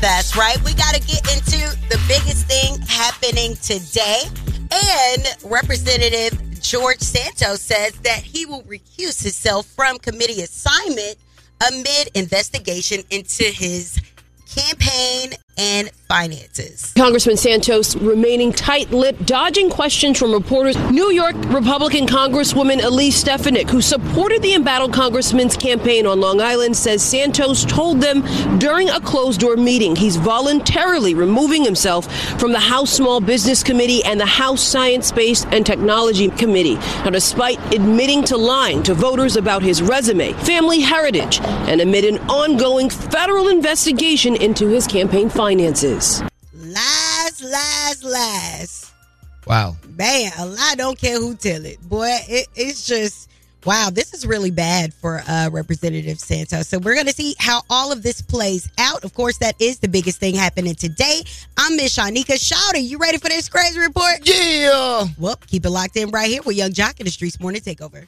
That's right. We got to get into the biggest thing happening today. And Representative George Santos says that he will recuse himself from committee assignment amid investigation into his campaign and finances. Congressman Santos remaining tight lipped, dodging questions from reporters. New York Republican Congresswoman Elise Stefanik, who supported the embattled congressman's campaign on Long Island, says Santos told them during a closed door meeting he's voluntarily removing himself from the House Small Business Committee and the House Science, Space, and Technology Committee. Now, despite admitting to lying to voters about his resume, family heritage, and amid an ongoing federal investigation into his campaign finances finances. Lies, lies, lies. Wow. Man, a lie don't care who tell it. Boy, it, it's just wow, this is really bad for uh, Representative Santos. So we're going to see how all of this plays out. Of course, that is the biggest thing happening today. I'm Miss Shanika Shawty. You ready for this crazy report? Yeah. Well, keep it locked in right here with Yung Joc in the Streetz Morning Takeover.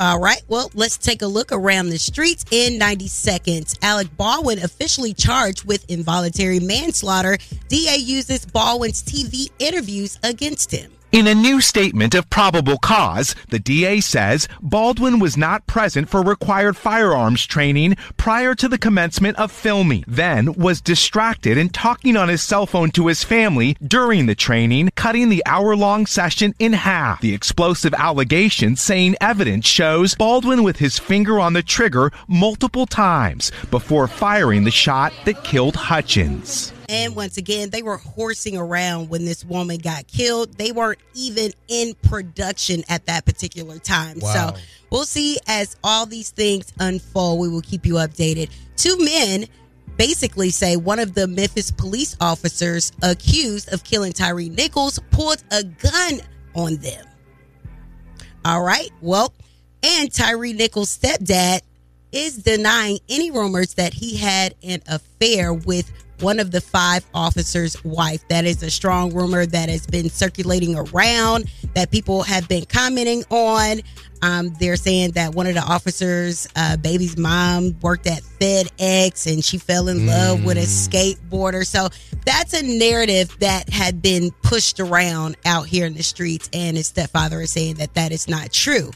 All right. Well, let's take a look around the streets in 90 seconds. Alec Baldwin officially charged with involuntary manslaughter. DA uses Baldwin's TV interviews against him. In a new statement of probable cause, the DA says Baldwin was not present for required firearms training prior to the commencement of filming, then was distracted and talking on his cell phone to his family during the training, cutting the hour long session in half. The explosive allegation saying evidence shows Baldwin with his finger on the trigger multiple times before firing the shot that killed Hutchins. And once again, they were horsing around when this woman got killed. They weren't even in production at that particular time. Wow. So we'll see as all these things unfold. We will keep you updated. Two men basically say one of the Memphis police officers accused of killing Tyre Nichols pulled a gun on them. All right. Well, and Tyre Nichols' stepdad is denying any rumors that he had an affair with one of the five officers' wife. That is a strong rumor that has been circulating around that people have been commenting on. Um, they're saying that one of the officers' uh, baby's mom worked at FedEx and she fell in love with a skateboarder. So that's a narrative that had been pushed around out here in the streets. And his stepfather is saying that that is not true.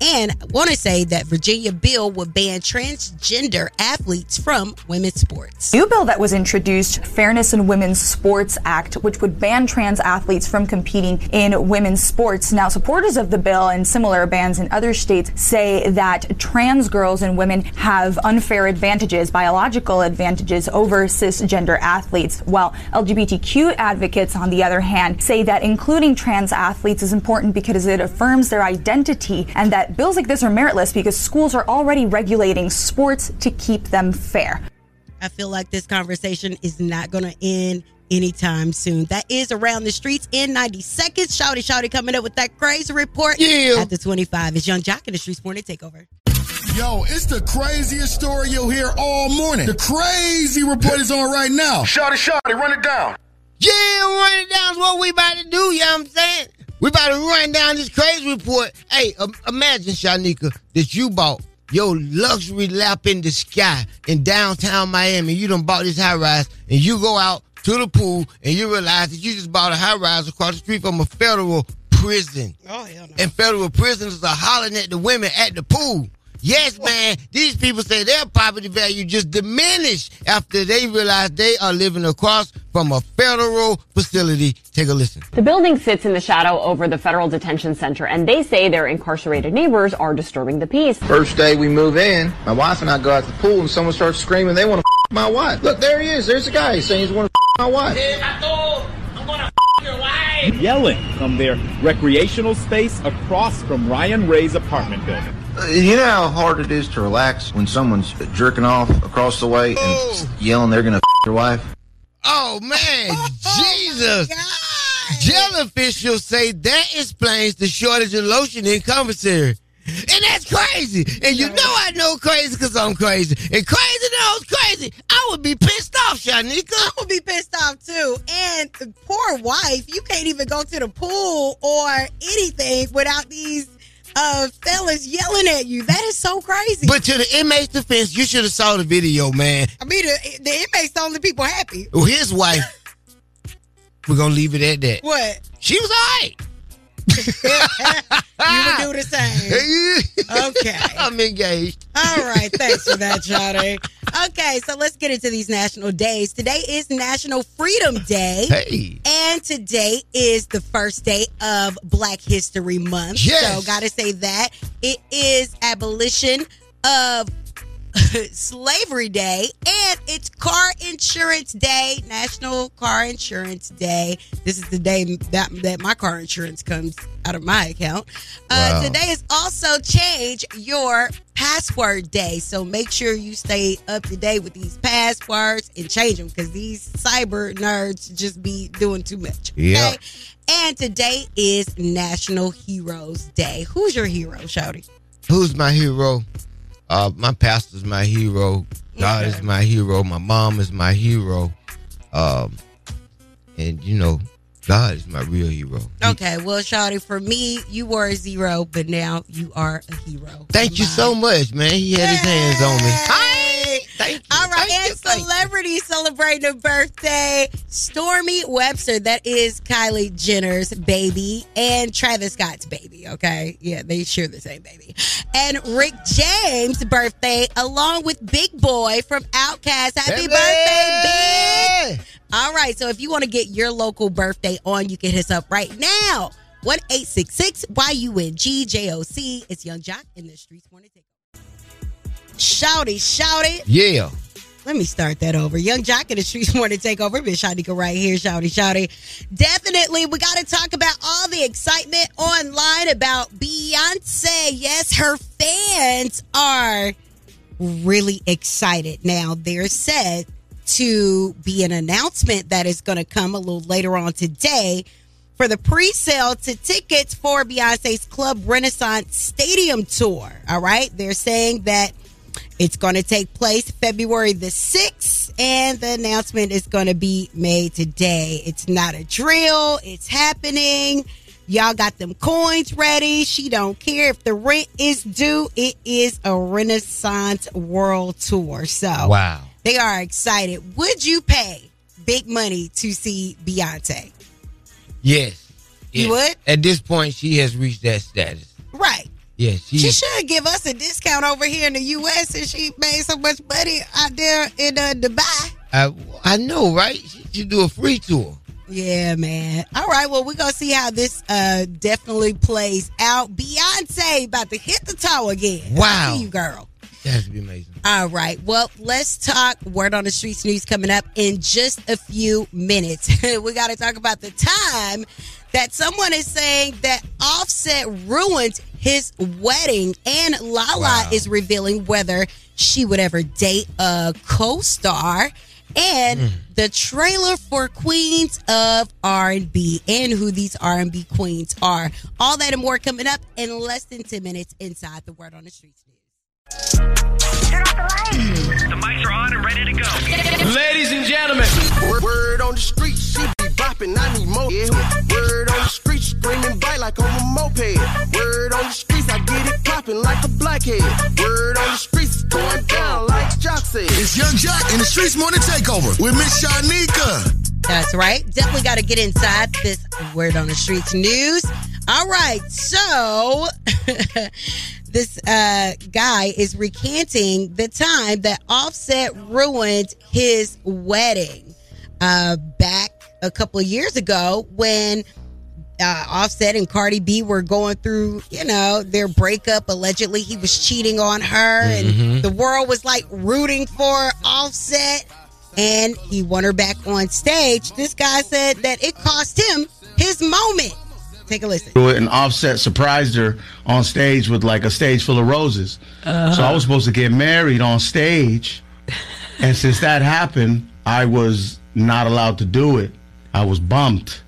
And I want to say that Virginia bill would ban transgender athletes from women's sports. New bill that was introduced, Fairness in Women's Sports Act, which would ban trans athletes from competing in women's sports. Now, supporters of the bill and similar bans in other states say that trans girls and women have unfair advantages, biological advantages over cisgender athletes, while LGBTQ advocates, on the other hand, say that including trans athletes is important because it affirms their identity and that bills like this are meritless because schools are already regulating sports to keep them fair. I feel like this conversation is not going to end anytime soon. That is around the streets in 90 seconds. Shawty, shawty coming up with that crazy report. Yeah. At the 25 is Yung Joc in the Streetz Morning Takeover. Yo, it's the craziest story you'll hear all morning. The crazy report is on right now. Shawty Shawty, run it down. Yeah, run it down is what we about to do, you know what I'm saying? We about to run down this crazy report. Hey, um, imagine, Shanika, that you bought your luxury lap in the sky in downtown Miami. You done bought this high rise and you go out to the pool and you realize that you just bought a high rise across the street from a federal prison. Oh, hell no. And federal prisoners are hollering at the women at the pool. Yes, man. These people say their property value just diminished after they realize they are living across from a federal facility. Take a listen. The building sits in the shadow over the federal detention center, and they say their incarcerated neighbors are disturbing the peace. First day we move in, my wife and I go out to the pool and someone starts screaming they want to my wife. Look, there he is. There's the guy. He's saying he's want to my wife. yelling from their recreational space across from Ryan Ray's apartment building. You know how hard it is to relax when someone's jerking off across the way and oh. yelling they're gonna f- your wife? Oh man, oh, Jesus! Jail officials say that explains the shortage of lotion in commissary. And that's crazy. And you know I know crazy because I'm crazy. And crazy knows crazy. I would be pissed off, Shanika. I would be pissed off too. And poor wife, you can't even go to the pool or anything without these uh fellas yelling at you. That is so crazy. But to the inmate's defense, you should have saw the video, man. I mean, the, the inmates the only people happy. Well, his wife, we're going to leave it at that. What? She was all right. you would do the same. Okay. I'm engaged. All right. Thanks for that, Johnny. Okay, so let's get into these national days. Today is National Freedom Day. Hey. And today is the first day of Black History Month. Yes. So, gotta say that. It is abolition of Slavery Day and it's Car Insurance Day, National Car Insurance Day. This is the day that, that my car insurance comes out of my account. Uh, Wow. Today is also Change Your Password Day. So make sure you stay up to date with these passwords and change them because these cyber nerds just be doing too much. Yeah. And today is National Heroes Day. Who's your hero, Shawty? Who's my hero? Uh, my pastor's my hero. God is my hero. My mom is my hero. Um, and you know, God is my real hero. Okay, well, Shawty, for me, you were a zero, but now you are a hero. Thank you so much, man. He had his hands on me. Hi. Thank you. All right, Thank and celebrity celebrating a birthday. Stormi Webster, that is Kylie Jenner's baby, and Travis Scott's baby. Okay, yeah, they share the same baby. And Rick James' birthday, along with Big Boi from Outkast. Happy birthday, Big! All right, so if you want to get your local birthday on, you can hit us up right now. One eight six six Y U N G J O C. It's Yung Joc in the streets. Take Shawty, shawty. Yeah. Let me start that over. Yung Joc in the streets want to take over. Miss Shawty right here, Shawty, Shawty. Definitely, we got to talk about all the excitement online about Beyonce. Yes, her fans are really excited. Now, there's said to be an announcement that is going to come a little later on today for the pre-sale to tickets for Beyonce's Club Renaissance Stadium tour. All right, they're saying that it's going to take place February the 6th, and the announcement is going to be made today. It's not a drill, it's happening. Y'all got them coins ready. She don't care if the rent is due. It is a Renaissance World Tour. So Wow. they are excited. Would you pay big money to see Beyonce? Yes. You would? At this point, she has reached that status. Right. Yes. She, She should give us a discount over here in the U.S. since she made so much money out there in uh, Dubai. I, I know, right? She should do a free tour. Yeah, man. All right, well, we're going to see how this uh, definitely plays out. Beyonce about to hit the toe again. Wow. see you, girl. That has to be amazing. All right. Well, let's talk Word on the Streets news coming up in just a few minutes. we got to talk about the time that someone is saying that Offset ruined his wedding, and Lala Wow. is revealing whether she would ever date a co-star. And hmm. the trailer for Queens of R&B and who these R&B queens are. All that and more coming up in less than 10 minutes inside the Word on the Streets news. The mics are on and ready to go. Ladies and gentlemen. Word, word on the street, she be bopping, I need more. Yeah. Word on the street, screaming bite like on a moped. Word on the streets, I get it popping like a blackhead. Word on the streets, going down like Joc said. It's Yung Joc in the Streetz Morning Takeover with Miss Shanika. That's right. Definitely got to get inside this word on the streets news. All right. So this uh, guy is recanting the time that Offset ruined his wedding uh, back a couple of years ago when uh, Offset and Cardi B were going through, you know, their breakup. Allegedly, he was cheating on her, and Mhm. the world was like rooting for Offset, and he won her back on stage. This guy said that it cost him his moment. Take a listen. do it, and Offset surprised her on stage with like a stage full of roses. Uh-huh. So I was supposed to get married on stage, and since that happened, I was not allowed to do it. I was bumped,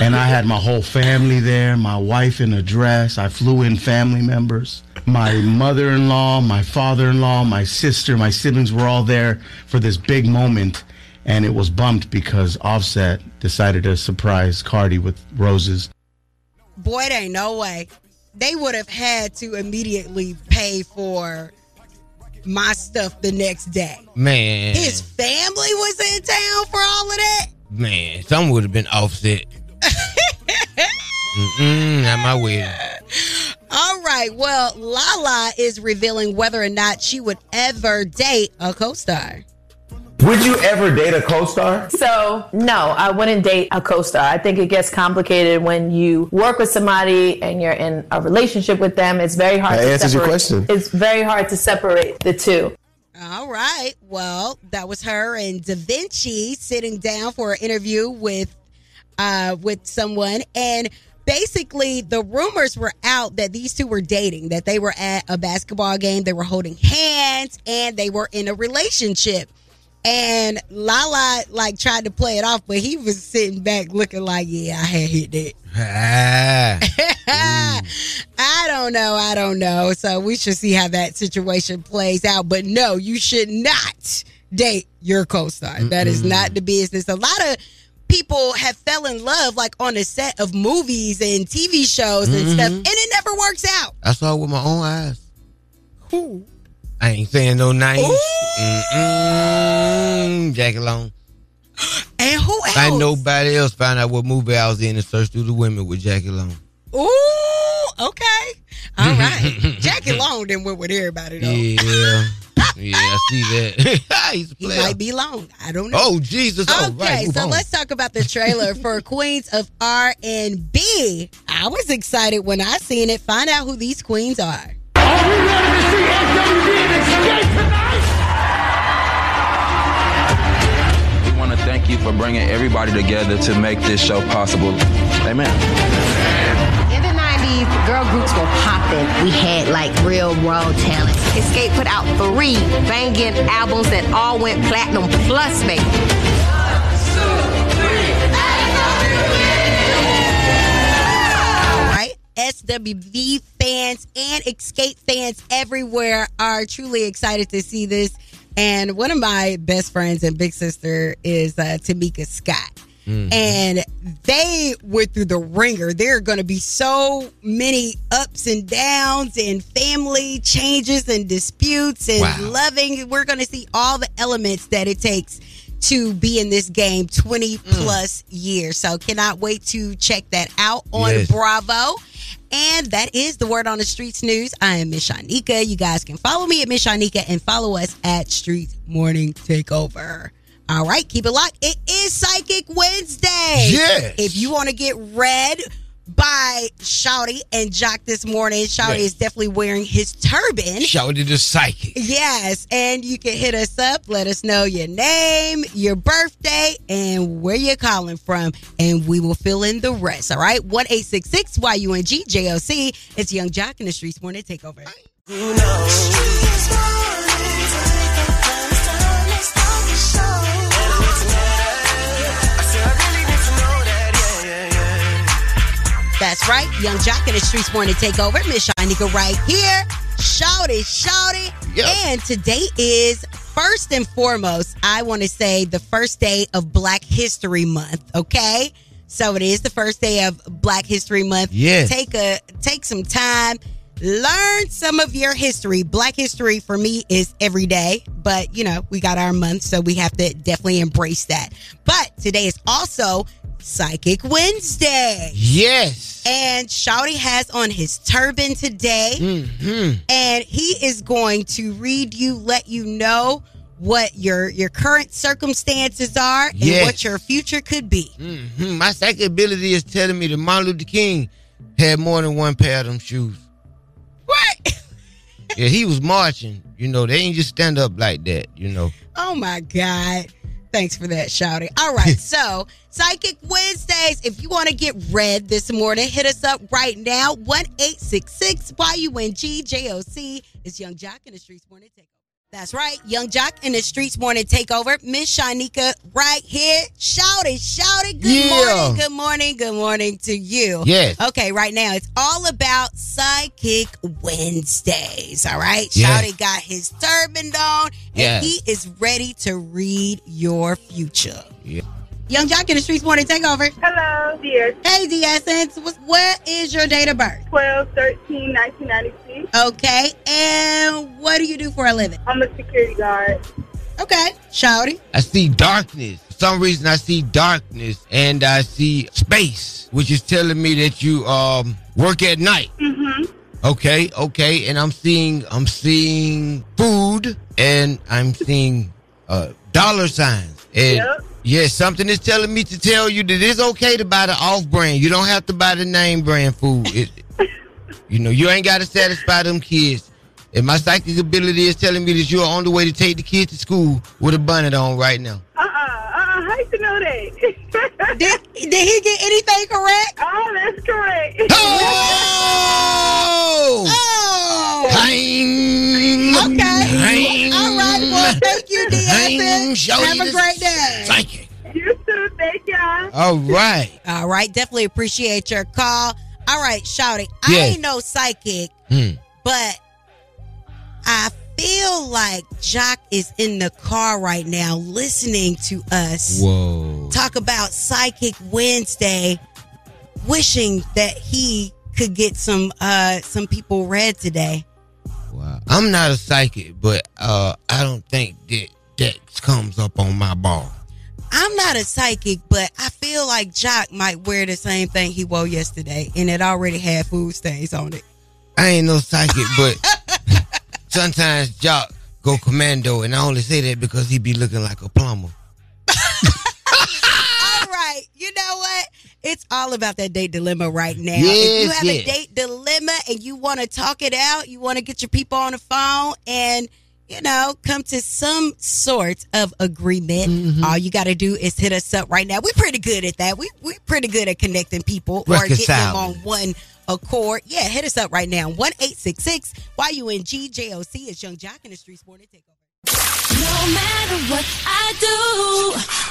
and I had my whole family there, my wife in a dress. I flew in family members. My mother-in-law, my father-in-law, my sister, my siblings were all there for this big moment, and it was bumped because Offset decided to surprise Cardi with roses. Boy, there ain't no way. They would have had to immediately pay for my stuff the next day. Man. His family was in town for all of that. Man, some would have been offset. Mm-mm, not my wedding. All right. Well, Lala is revealing whether or not she would ever date a co-star. Would you ever date a co-star? So, no, I wouldn't date a co-star. I think it gets complicated when you work with somebody and you're in a relationship with them. It's very hard That to answers your question. It's very hard to separate the two. All right. Well, that was her and Da'Vinchi sitting down for an interview with uh with someone and basically the rumors were out that these two were dating, that they were at a basketball game, they were holding hands and they were in a relationship. And Lala like tried to play it off, but he was sitting back looking like, yeah, I had hit that. Ah. I don't know. I don't know. So we should see how that situation plays out. But no, you should not date your co-star. That is not the business. A lot of people have fell in love like on the set of movies and TV shows and Mhm. stuff, and it never works out. I saw it with my own eyes. I ain't saying no names. Mm-mm. Jackie Long. And who else? I nobody else found out what movie I was in and searched through the women with Jackie Long. Ooh, okay. All right. Jackie Long then went with everybody though. Yeah. yeah, I see that. He's a He might be long. I don't know. Oh, Jesus. Oh, Okay, right. So on. let's talk about the trailer for Queens of R and B. I was excited when I seen it. Find out who these queens are. We you for bringing everybody together to make this show possible. Amen. In the 90s, girl groups were popping. We had like real raw talent. Xscape put out three banging albums that all went platinum plus, baby. All right. SWV fans and Xscape fans everywhere are truly excited to see this. And one of my best friends and big sister is uh, Tamika Scott. And they went through the ringer. There are going to be so many ups and downs and family changes and disputes and Wow. loving. We're going to see all the elements that it takes to be in this game 20 plus years. So cannot wait to check that out on Yes. Bravo. And that is the word on the streets news. I am Miss Shanika. You guys can follow me at Miss Shanika and follow us at Street Morning Takeover. All right, keep it locked. It is Psychic Wednesday. Yes. If you want to get read by Shawty and Joc this morning, Shawty Yes. is definitely wearing his turban. Shawty the psychic. Yes, and you can hit us up. Let us know your name, your birthday, and where you're calling from, and we will fill in the rest. All right, one eight six six Y U N G J O C. It's Yung Joc in the Streetz Morning Takeover. That's right, Yung Joc and the Streetz Morning Takeover. Miss Shanika right here. Shout it, shout it. And today is first and foremost, I want to say the first day of Black History Month. Okay, so it is the first day of Black History Month. Yes. take a take some time. Learn some of your history. Black history for me is every day, but you know, we got our month, so we have to definitely embrace that. But today is also Psychic Wednesday. Yes. And Shawty has on his turban today. Mm-hmm. And he is going to read you, let you know what your your current circumstances are and Yes. what your future could be. hmm My psychic ability is telling me that Martin Luther King had more than one pair of them shoes. What? yeah, he was marching. You know, they ain't just stand up like that. You know. Oh my God. Thanks for that, Shawty. All right, so Psychic Wednesdays. If you want to get read this morning, hit us up right now. One eight six six Y U N G J O C is Yung Joc in the Streetz Morning Takeover. That's right, Yung Joc in the Streetz Morning Takeover. Miss Shanika right here. Shout it, shout it. Good Yeah. morning, good morning, good morning to you. Yes. Okay, right now it's all about Psychic Wednesdays. All right, Yes. Shawty got his turban on, and Yes. he is ready to read your future. Yeah. Yung Joc in the Streetz Morning Takeover. Hello, dear. Hey, D Essence. What's- What is your date of birth? 12 13 1996. Okay, and what do you do for a living? I'm a security guard. Okay, Shawty. I see darkness. For some reason, I see darkness and I see space, which is telling me that you um work at night. Mm-hmm. Okay, okay, and I'm seeing I'm seeing food and I'm seeing uh dollar signs. And Yep. Yeah, something is telling me to tell you that it's okay to buy the off brand. You don't have to buy the name brand food. It, you know, you ain't gotta satisfy them kids. And my psychic ability is telling me that you're on the way to take the kids to school with a bonnet on right now. Uh-uh. Uh-uh. How you know that? did, did he get anything correct? Oh, that's correct. Oh! Hang! Okay. Hang! All right, well, thank you, D Hang, Essence. Shorty, Have a great day. Psychic. You You too. Thank y'all. All right. All right, definitely appreciate your call. All right, Shawty. I ain't no psychic, Hmm. but I feel like Joc is in the car right now listening to us Whoa. talk about Psychic Wednesday, wishing that he could get some uh some people read today. Wow. I'm not a psychic, but uh I don't think that Dex comes up on my bar. I'm not a psychic, but I feel like Joc might wear the same thing he wore yesterday, and it already had food stains on it. I ain't no psychic, but sometimes Joc go commando, and I only say that because he be looking like a plumber. All right. You know what? It's all about that date dilemma right now. if you have yes. a date dilemma and you want to talk it out, you want to get your people on the phone and, you know, come to some sort of agreement, Mm-hmm. all you got to do is hit us up right now. We're pretty good at that. We, we're pretty good at connecting people or getting them on one accord. Yeah, hit us up right now. 1 866 YUNGJOC It's Yung Joc in the Streetz Morning Takeover. No matter what I do,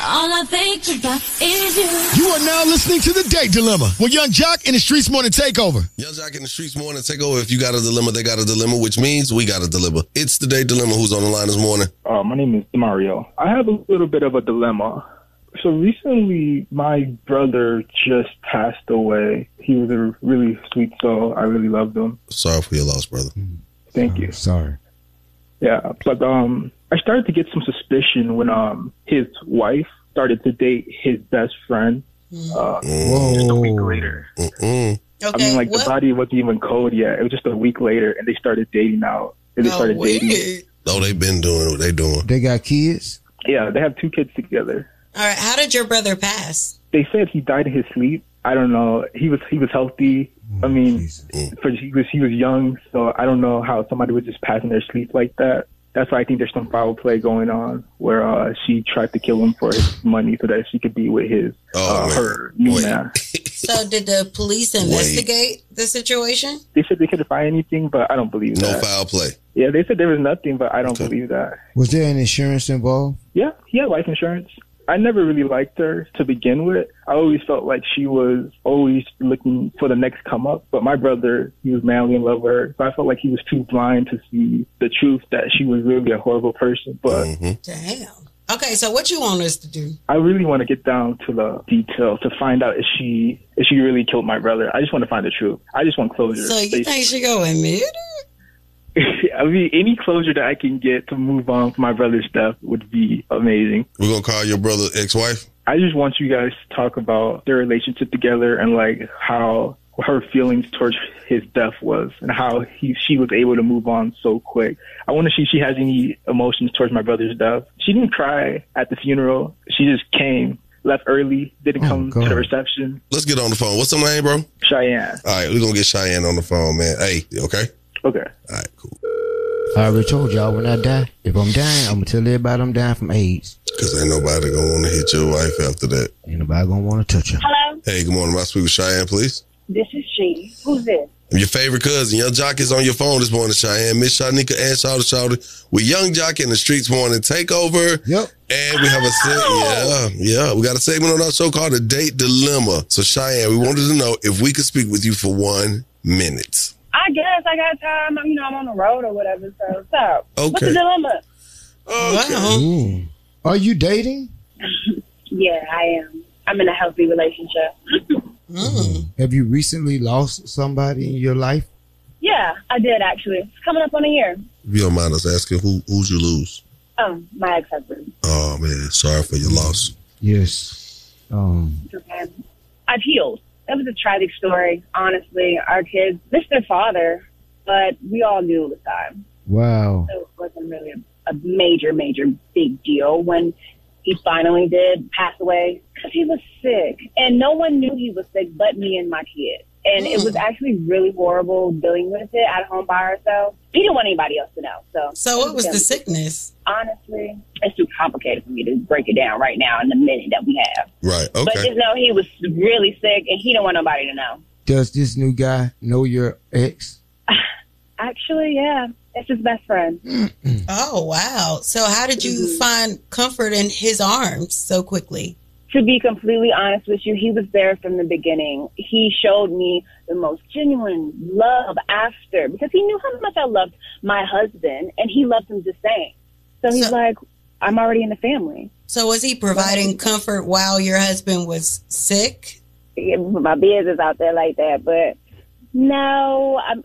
all I think about is you. You are now listening to the Date Dilemma with Yung Joc in the Streetz Morning Takeover. Yung Joc in the streets morning Takeover. If you got a dilemma, they got a dilemma, which means we got a dilemma. It's the day dilemma. Who's on the line this morning? Uh, my name is Mario. I have a little bit of a dilemma. So recently, my brother just passed away. He was a really sweet soul. I really loved him. Sorry for your loss, brother. Thank you. Sorry. Yeah, but um, I started to get some suspicion when um his wife started to date his best friend. Uh, just a week later. I mean, like the body wasn't even cold yet. It was just a week later, and they started dating out. And they started dating. Oh, they've been doing what they doing. They got kids? Yeah, they have two kids together. All right. How did your brother pass? They said he died in his sleep. I don't know. He was he was healthy. I mean, for, he was he was young, so I don't know how somebody would just pass in their sleep like that. That's why I think there's some foul play going on, where uh, she tried to kill him for his money so that she could be with his uh, her new man. So, did the police investigate the situation? They said they couldn't find anything, but I don't believe No that. No foul play. Yeah, they said there was nothing, but I don't believe that. Was there an insurance involved? Yeah, he had life insurance. I never really liked her to begin with. I always felt like she was always looking for the next come up. But my brother, he was madly in love with her. So I felt like he was too blind to see the truth that she was really a horrible person. But mm-hmm. Damn. Okay, so what you want us to do? I really want to get down to the details to find out if she if she really killed my brother. I just want to find the truth. I just want closure. So you think she go admit it? I mean, any closure that I can get to move on from my brother's death would be amazing. We're gonna call your brother ex-wife. I just want you guys to talk about their relationship together and like how her feelings towards his death was and how he she was able to move on so quick. I want to see if she has any emotions towards my brother's death. She didn't cry at the funeral. She just came, left early, didn't oh, come to the reception. Let's get on the phone. What's her name, bro? Cheyenne. All right, we're gonna get Cheyenne on the phone, man. Hey, okay? Okay. All right, cool. I already told y'all when I die, if I'm dying, I'm gonna tell everybody I'm dying from AIDS. Cause ain't nobody gonna want to hit your wife after that. Ain't nobody gonna want to touch her. Hello, Hey, good morning. My speak with Cheyenne, please. this is she. Who's this? I'm your favorite cousin. Yung Joc is on your phone this morning, Cheyenne. Miss Shanika and Shawty Shawty with Yung Joc in the Streetz Morning Takeover. Yep. And we have a se- yeah, yeah. We got a segment on our show called the Date Dilemma. So Cheyenne, we wanted to know if we could speak with you for one minute. I guess I got time. You know, I'm on the road or whatever. So, what's up? What's the dilemma? Ooh. Are you dating? Yeah, I am. I'm in a healthy relationship. Have you recently lost somebody in your life? yeah, I did actually. It's coming up on a year. If you don't mind us asking, who who's you lose? Um, my ex-husband. Oh man, sorry for your loss. Yes. Um. Okay. I've healed. It was a tragic story. Honestly, our kids missed their father, but we all knew at the time. Wow. So it wasn't really a, a major, major big deal when he finally did pass away because he was sick. And no one knew he was sick but me and my kid. And it was hmm. actually really horrible dealing with it at home by ourselves. He didn't want anybody else to know. So, So what was the sickness? Honestly, it's too complicated for me to break it down right now in the minute that we have. Right. Okay. But just know he was really sick and he didn't want nobody to know. Does this new guy know your ex? Actually, yeah, it's his best friend. Oh wow! So how did you mm-hmm. find comfort in his arms so quickly? To be completely honest with you, he was there from the beginning. He showed me the most genuine love after because he knew how much I loved my husband and he loved him the same. So he's like, I'm already in the family. So was he providing comfort while your husband was sick? Yeah, put my business out there like that, but no, I,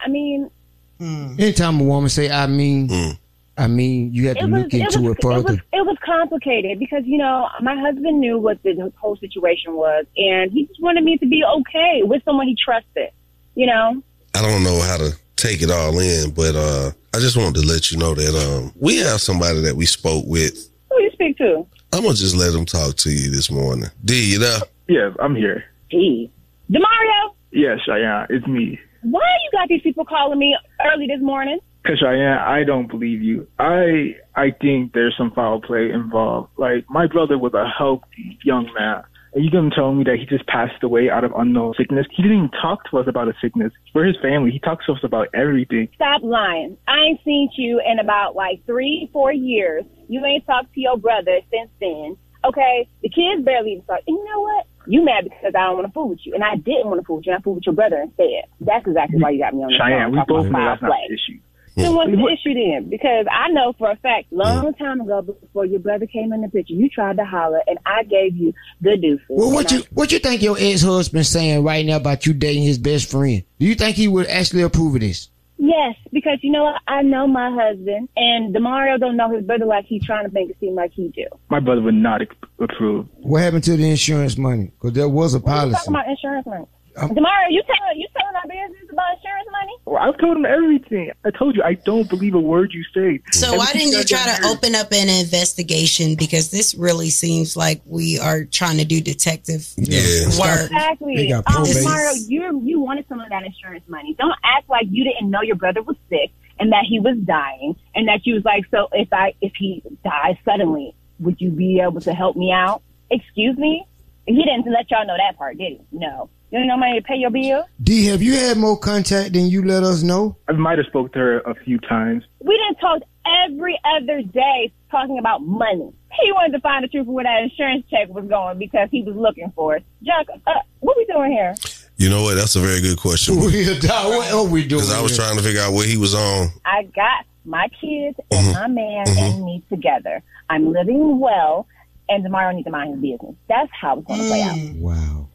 I mean, hmm. Anytime a woman say "I mean," hmm. I mean, you have to it was, look it into was, it further. It was, it was complicated because you know my husband knew what the whole situation was, and he just wanted me to be okay with someone he trusted. You know, I don't know how to take it all in, but uh, I just wanted to let you know that um, we have somebody that we spoke with. who you speak to? I'm gonna just let them talk to you this morning. D, you there? Yeah, I'm here. D, Demario, Yes, Cheyenne, it's me. why you got these people calling me early this morning? Cause Cheyenne, I don't believe you. I I think there's some foul play involved. Like my brother was a healthy young man. And you gonna tell me that he just passed away out of unknown sickness? He didn't even talk to us about a sickness. We're his family. He talks to us about everything. Stop lying. I ain't seen you in about like three, four years. You ain't talked to your brother since then. Okay? The kids barely even talk. And you know what? You mad because I don't want to fool with you. And I didn't want to fool with you. And I fooled with your brother instead. That's exactly why you got me on the Cheyenne, phone. we both know that's not the issue. Then what's the issue then? Because I know for a fact, long time ago, before your brother came in the picture, you tried to holler, and I gave you the deuces. Well, what And you what you think your ex husband saying right now about you dating his best friend? Do you think he would actually approve of this? Yes, because you know what? I know my husband, and Demario don't know his brother like he's trying to make it seem like he do. My brother would not approve. What happened to the insurance money? Because there was a What are you policy. talking about insurance money? Um, Demario, you telling you telling our business about insurance money? Well, I've told him everything. I told you I don't believe a word you say. So why didn't you try to heard- open up an investigation? Because this really seems like we are trying to do detective work. Exactly. They Um. Demario, you you wanted some of that insurance money. Don't act like you didn't know your brother was sick and that he was dying, and that you was like, so if I if he dies suddenly, would you be able to help me out? Excuse me. He didn't let y'all know that part, did he? No. You know money to pay your bill. D, have you had more contact than you let us know? I might have spoke to her a few times. We didn't talk every other day talking about money. He wanted to find the truth of where that insurance check was going because he was looking for it. Jack, uh, what we doing here? You know what? That's a very good question. Weird, dog. What are we doing? Because I was trying to figure out what he was on. I got my kids and mm-hmm. my man mm-hmm. and me together. I'm living well, and tomorrow I need to mind his business. That's how it's going to play out. Mm. Wow.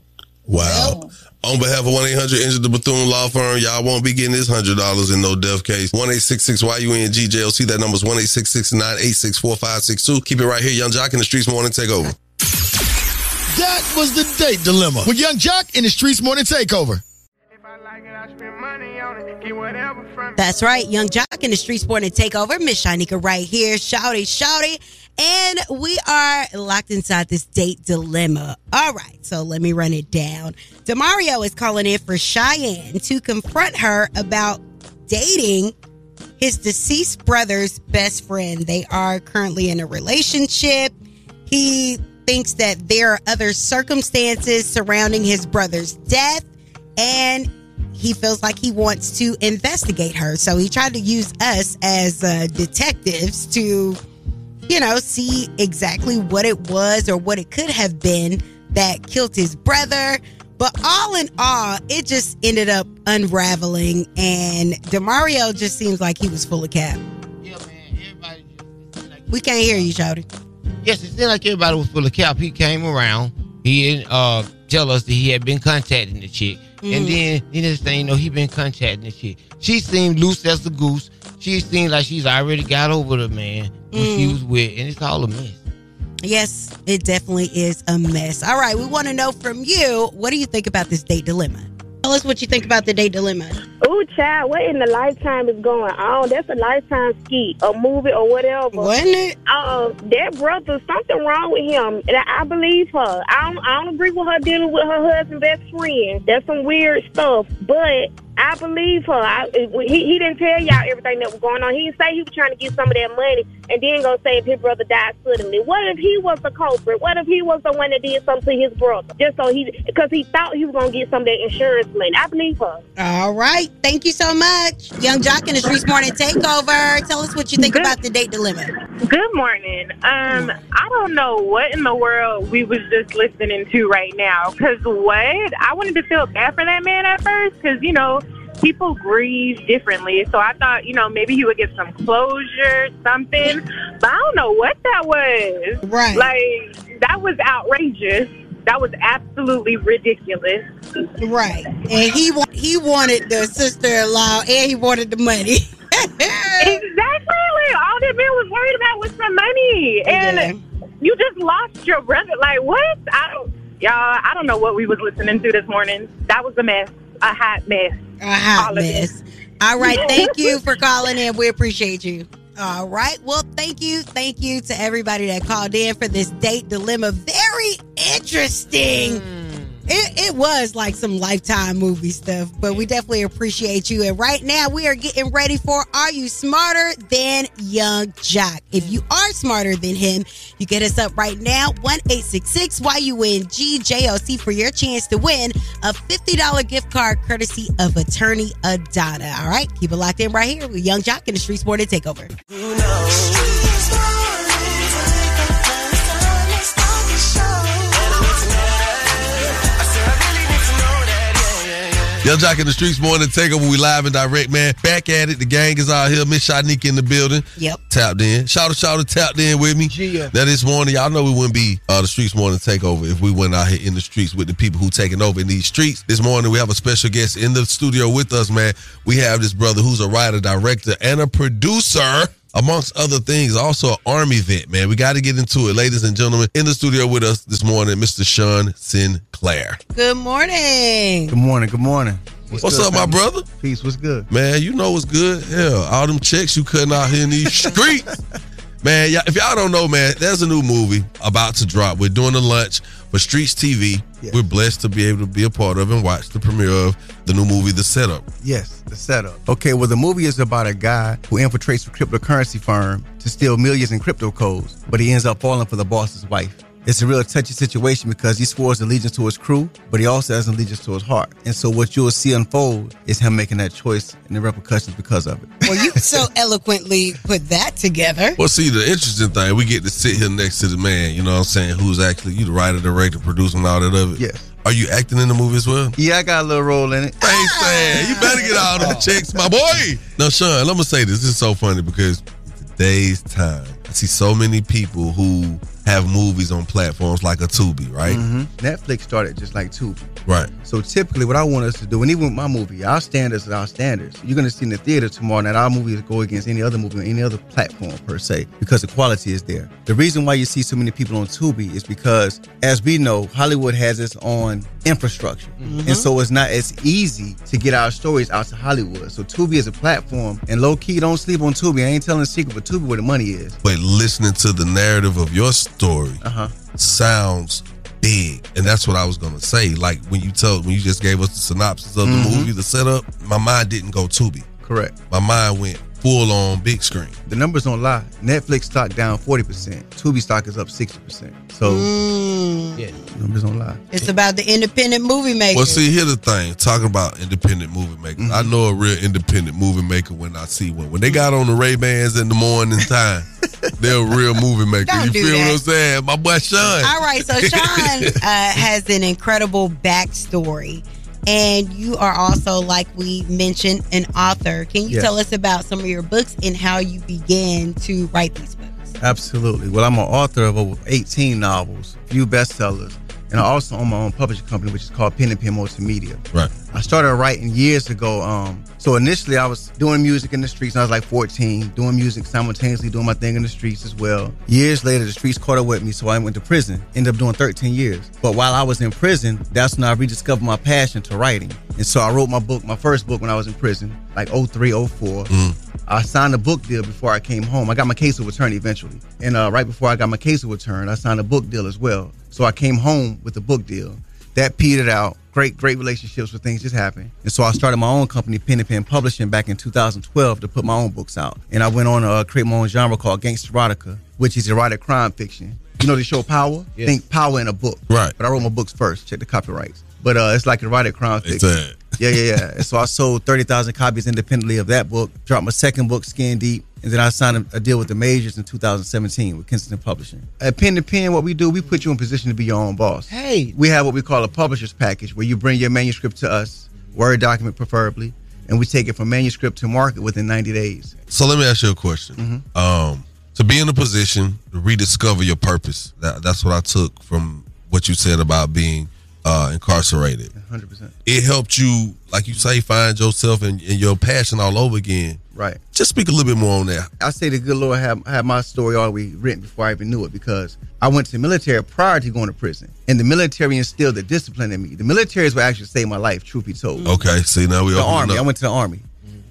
Wow. On behalf of 1 800 Injured the Bethune Law Firm, y'all won't be getting this $100 in no death case. 1 866 YUNG That number's 1 866 986 4562. Keep it right here. Yung Joc in the Streetz Morning Takeover. That was the date dilemma with Yung Joc in the Streetz Morning Takeover. If I like it, I'll spend money on it. Get whatever from That's right. Yung Joc in the Street Sport and Takeover. Miss Shanika right here. Shawty, shawty. And we are locked inside this date dilemma. All right. So let me run it down. Demario is calling in for Cheyenne to confront her about dating his deceased brother's best friend. They are currently in a relationship. He thinks that there are other circumstances surrounding his brother's death, and he feels like he wants to investigate her. So he tried to use us as uh, detectives to, you know, see exactly what it was or what it could have been that killed his brother. But all in all, it just ended up unraveling, and Demario just seems like he was full of cap. We can't hear you, Shawty. Yes, it seemed like everybody was full of cap. He came around. He didn't uh, tell us that he had been contacting the chick. And Mhm. then, the next thing you know, he been contacting the chick. She seemed loose as a goose. She seems like she's already got over the man who she Mm. was with. And it's all a mess. Yes, it definitely is a mess. All right, we want to know from you what do you think about this date dilemma? Tell us what you think about the date dilemma. Ooh, child, what in the lifetime is going on? That's a lifetime ski, a movie, or whatever. Wasn't it? Uh, that brother, something wrong with him, and I, I believe her. I don't, I don't agree with her dealing with her husband's best friend. That's some weird stuff, but I believe her. I, he, he didn't tell y'all everything that was going on. He didn't say he was trying to get some of that money, and then go say if his brother died suddenly. What if he was the culprit? What if he was the one that did something to his brother just so he, because he thought he was gonna get some of that insurance money? I believe her. All right, thank you so much. Yung Joc in the Streetz Morning Takeover. Tell us what you think about the date dilemma. Good morning. Um, I don't know what in the world we was just listening to right now. Cause what? I wanted to feel bad for that man at first, cause you know people grieve differently. So I thought, you know, maybe he would get some closure, something. But I don't know what that was. Right. Like that was outrageous. That was absolutely ridiculous. Right, and he wa- he wanted the sister-in-law, and he wanted the money. exactly. Like, all that man was worried about was some money, and you just lost your brother. Like what? I don't, y'all. I don't know what we was listening to this morning. That was a mess, a hot mess. A hot mess. All right, thank you for calling in. We appreciate you. All right. Well, thank you. Thank you to everybody that called in for this date dilemma. Very interesting. Mm. It, it was like some lifetime movie stuff, but we definitely appreciate you. And right now, we are getting ready for Are You Smarter Than Yung Joc? If you are smarter than him, you get us up right now, 1 866 YUNGJLC for your chance to win a $50 gift card courtesy of attorney Adana. All right, keep it locked in right here with Yung Joc in the Street Sport Takeover. Yung Joc in the streets morning takeover. We live and direct, man. Back at it. The gang is out here. Miss Shanique in the building. Yep. Tapped in. Shout out, shout out, tapped in with me. Yeah. Now this morning, y'all know we wouldn't be uh, the streets morning takeover if we went out here in the streets with the people who taking over in these streets. This morning we have a special guest in the studio with us, man. We have this brother who's a writer, director, and a producer. Amongst other things, also an army vet, man. We got to get into it. Ladies and gentlemen, in the studio with us this morning, Mr. Sean Sinclair. Good morning. Good morning. Good morning. What's good, up, my brother? Peace. What's good? Man, you know what's good. Hell, all them checks you cutting out here in these streets. Man, y'all- if y'all don't know, man, there's a new movie about to drop. We're doing a lunch for Streetz TV. We're blessed to be able to be a part of and watch the premiere of the new movie, The Setup. Yes, the setup. Okay, well, the movie is about a guy who infiltrates a cryptocurrency firm to steal millions in crypto codes, but he ends up falling for the boss's wife. It's a real touchy situation because he swears allegiance to his crew, but he also has allegiance to his heart. And so what you'll see unfold is him making that choice and the repercussions because of it. Well, you so eloquently put that together. Well, see, the interesting thing, we get to sit here next to the man, you know what I'm saying, who's actually, you the writer, director, producer, and all that of it. Yes. Are you acting in the movie as well? Yeah, I got a little role in it. Thanks, man. You better get all the checks, my boy. Now, Sean, let me say this. This is so funny because in today's time, I see so many people who have movies on platforms like a Tubi, right? Mhm. Netflix started just like Tubi. Right. So typically, what I want us to do, and even with my movie, our standards are our standards. You're going to see in the theater tomorrow night our movies go against any other movie on any other platform per se because the quality is there. The reason why you see so many people on Tubi is because, as we know, Hollywood has its own infrastructure, and so it's not as easy to get our stories out to Hollywood. So Tubi is a platform, and low key, don't sleep on Tubi. I ain't telling a secret, but Tubi where the money is. But listening to the narrative of your story Uh-huh. sounds big. And that's what I was gonna say. Like when you told when you just gave us the synopsis of the Mhm. movie, the setup, my mind didn't go Tubi. Correct. My mind went full on big screen. The numbers don't lie. Netflix stock down 40%. Tubi stock is up 60%. So, yeah, numbers don't lie. It's about the independent movie maker. Well, see, here's the thing. Talking about independent movie makers, I Mm-hmm. know a real independent movie maker when I see one. When they got on the Ray Bans in the morning time, they're a real movie maker. Don't you do feel what. I'm saying? My boy Sean. All right, so Sean uh, has an incredible backstory. And you are also, like we mentioned, an author. Can you Yes. tell us about some of your books and how you began to write these books? Absolutely. Well, I'm an author of over 18 novels, few bestsellers, and I also own my own publishing company, which is called Pen and Pen Multimedia. Right. I started writing years ago. Um, so initially, I was doing music in the streets. When I was like 14, doing music simultaneously, doing my thing in the streets as well. Years later, the streets caught up with me, so I went to prison. Ended up doing 13 years. But while I was in prison, that's when I rediscovered my passion to writing. And so I wrote my book, my first book, when I was in prison, like 03, 04. I signed a book deal before I came home. I got my case of overturned eventually. And uh, right before I got my case of overturned, I signed a book deal as well. So I came home with a book deal. That petered out. Great, great relationships with things just happened. And so I started my own company, Pen and Pen Publishing, back in 2012 to put my own books out. And I went on to uh, create my own genre called Gangster Erotica, which is erotic crime fiction. You know the show Power? Think Power in a book. Right. But I wrote my books first. Check the copyrights. But uh, it's like erotic crime It's fiction. Yeah, yeah, yeah. So I sold 30,000 copies independently of that book, dropped my second book, Skin Deep, and then I signed a, a deal with the majors in 2017 with Kensington Publishing. At Pen to Pen, what we do, we put you in position to be your own boss. Hey. We have what we call a publisher's package where you bring your manuscript to us, Word document preferably, and we take it from manuscript to market within 90 days. So let me ask you a question. Mm-hmm. Um, to be in a position to rediscover your purpose. That, that's what I took from what you said about being uh, incarcerated. 100%. It helped you, like you say, find yourself and, and your passion all over again. Right. Just speak a little bit more on that. I say the good Lord had, had my story already written before I even knew it because I went to the military prior to going to prison. And the military instilled the discipline in me. The military is what actually saved my life, truth be told. Okay, see now we the army. up. I went to the army.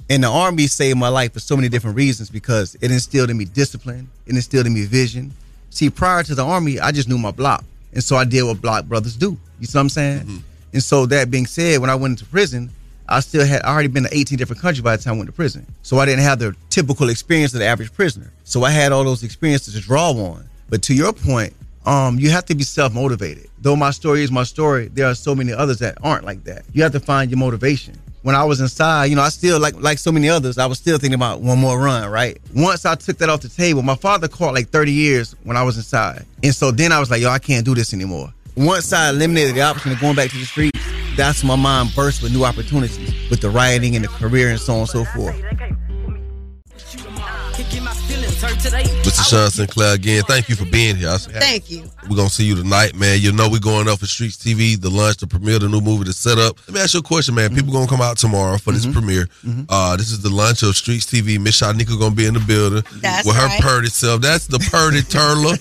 And the army saved my life for so many different reasons because it instilled in me discipline, it instilled in me vision. See, prior to the army, I just knew my block. And so I did what block brothers do. You see what I'm saying? Mm-hmm. And so that being said, when I went into prison, I still had I already been to 18 different countries by the time I went to prison. So I didn't have the typical experience of the average prisoner. So I had all those experiences to draw on. But to your point, um, you have to be self-motivated. Though my story is my story, there are so many others that aren't like that. You have to find your motivation. When I was inside, you know, I still like like so many others, I was still thinking about one more run, right? Once I took that off the table, my father caught like 30 years when I was inside. And so then I was like, yo, I can't do this anymore. Once I eliminated the option of going back to the streets, that's my mind burst with new opportunities, with the writing and the career and so on and so forth. Mr. Sean Sinclair again, thank you for being here. Thank you. We're gonna see you tonight, man. You know we're going up for Streetz TV, the lunch, the premiere, the new movie, the setup. Let me ask you a question, man. People gonna come out tomorrow for this premiere. Uh, this is the lunch of Streetz TV. Miss Shanika gonna be in the building That's with her right. purdy self. That's the purdy turtle.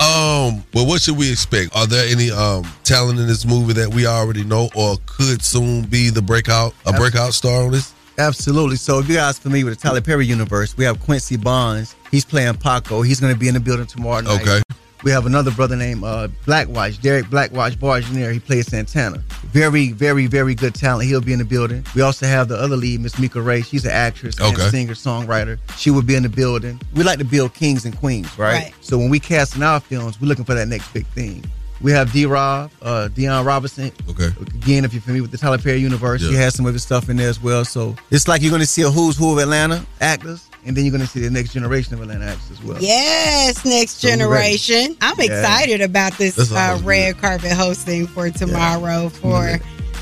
um, well, what should we expect? Are there any um talent in this movie that we already know or could soon be the breakout a breakout star on this? Absolutely. So if you guys familiar with the Tyler Perry universe, we have Quincy Bonds. He's playing Paco. He's going to be in the building tomorrow night. Okay. We have another brother named uh, Blackwatch, Derek Blackwatch Bargeneer. He plays Santana. Very, very, very good talent. He'll be in the building. We also have the other lead, Miss Mika Ray. She's an actress and Okay. a singer, songwriter. She will be in the building. We like to build kings and queens, right? Right. So when we cast in our films, we're looking for that next big thing. We have D Rob, uh, Deion Robinson. Okay. Again, if you're familiar with the Tyler Perry universe, he has some of his stuff in there as well. So it's like you're going to see a who's who of Atlanta actors, and then you're going to see the next generation of Atlanta actors as well. Yes, next So generation. I'm Yeah. excited about this uh, always red carpet hosting for tomorrow for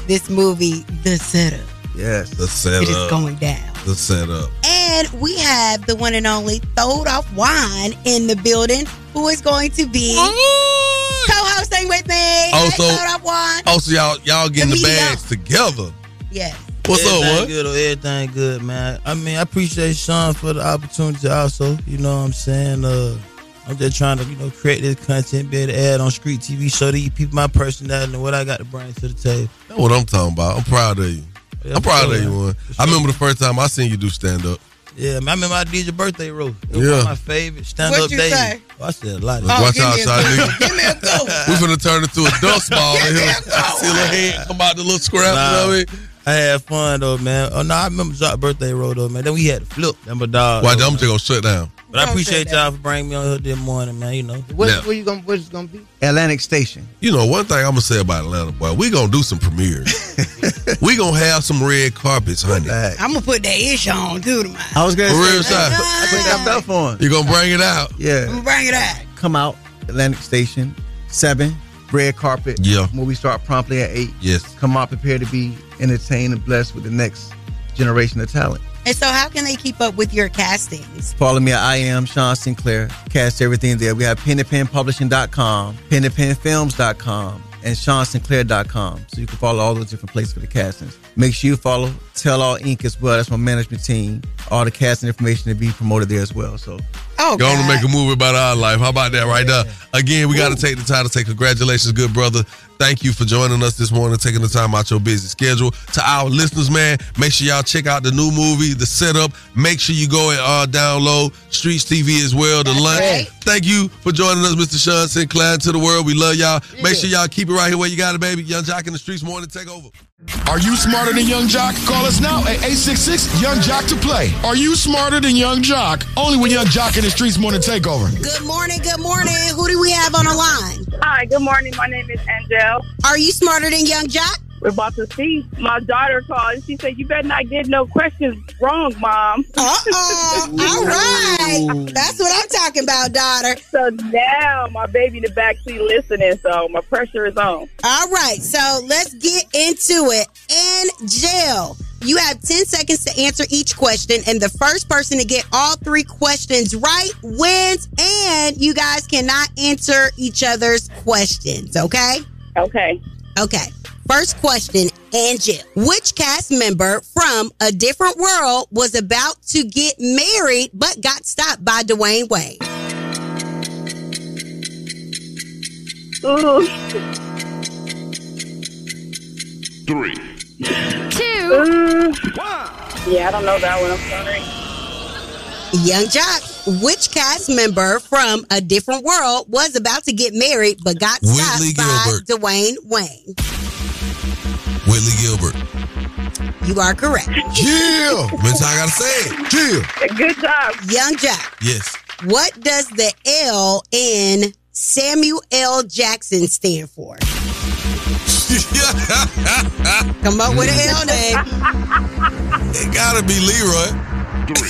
this movie, The Setup. Yes. The setup. It is going down. The setup. And we have the one and only Throwed Off Wine in the building, who is going to be co-hosting with me. Oh, Hey, so- Throwed Off Wine. Oh, so y'all y'all getting the, The bags together. Yes. What's up, everything what? good or everything good, man. I mean, I appreciate Sean for the opportunity also. You know what I'm saying? Uh I'm just trying to, you know, create this content, be able to add on street TV, show these people my personality and what I got to bring to the table. That's what I'm talking about. I'm proud of you. Yeah, I'm proud for of you, man. one. I remember the first time I seen you do stand up. Yeah, man, I remember I did your birthday roast. It was Yeah. one of my favorite stand up What'd you days. say? Oh, I said a lot of Watch out, Shawnee. Give me a go. We finna turn into a dust ball in here. See a little head come out the little scrap. You know what I mean? I had fun though, man. Oh no, I remember Joc birthday roll though, man. Then we had to flip. Remember dog. Why? though, I'm man. just gonna shut down. But I appreciate y'all for bringing me on here this morning, man. You know. What, Yeah. where you gonna? What's it gonna be? Atlantic Station. You know, one thing I'm gonna say about Atlanta, boy, we gonna do some premieres. we gonna have some red carpets, honey. I'm gonna put that ish on too tomorrow. I was gonna For real, say, sir. I put that stuff on. You gonna bring it out? Yeah. I'm gonna bring it out. Come out, Atlantic Station, seven, red carpet. Yeah. Movie start promptly at eight. Yes. Come out prepared to be entertained and blessed with the next generation of talent. And so, how can they keep up with your castings? Follow me at I am Sean Sinclair. Cast everything there. We have pennypenpublishing.com, pennypenfilms.com, and seansinclair.com. So you can follow all those different places for the castings. Make sure you follow Tell All Inc. as well. That's my management team. All the casting information to be promoted there as well. So Oh, Going to make a movie about our life. How about that right there? Again, we got to take the time to say congratulations, good brother. Thank you for joining us this morning, taking the time out your busy schedule. To our listeners, man, make sure y'all check out the new movie, The Setup. Make sure you go and uh, download Streetz TV as well, The Lunch. right. Thank you for joining us, Mr. Sean Sinclair. To the world, we love y'all. Make sure y'all keep it right here where you got it, baby. Yung Joc in the Streetz morning, take over. Are you smarter than Yung Joc? Call us now at 866 Yung Joc to play. Are you smarter than Yung Joc? Only when Yung Joc in the Streetz Morning Takeover. Good morning, good morning. Who do we have on the line? Hi, good morning. My name is Angel. Are you smarter than Yung Joc? We're about to see. My daughter called and she said, You better not get no questions wrong, Mom. Uh oh. All right. That's what I'm talking about, daughter. So now my baby in the back seat listening, so my pressure is on. All right. So let's get into it. In jail. You have 10 seconds to answer each question, and the first person to get all three questions right wins, and you guys cannot answer each other's questions, okay? Okay. Okay. First question, Angel. Which cast member from A Different World was about to get married but got stopped by Dwayne Wayne? Ooh. Three. Two. Yeah, I don't know that one. I'm sorry. Yung Joc. Which cast member from A Different World was about to get married but got stopped Whitley by Gilbert. Dwayne Wayne? Whitley Gilbert. You are correct. Yeah. Miss, I got to say it. Yeah. Good job. Yung Joc. Yes. What does the L in Samuel L. Jackson stand for? Come up with an L name. It gotta be Leroy. Gotta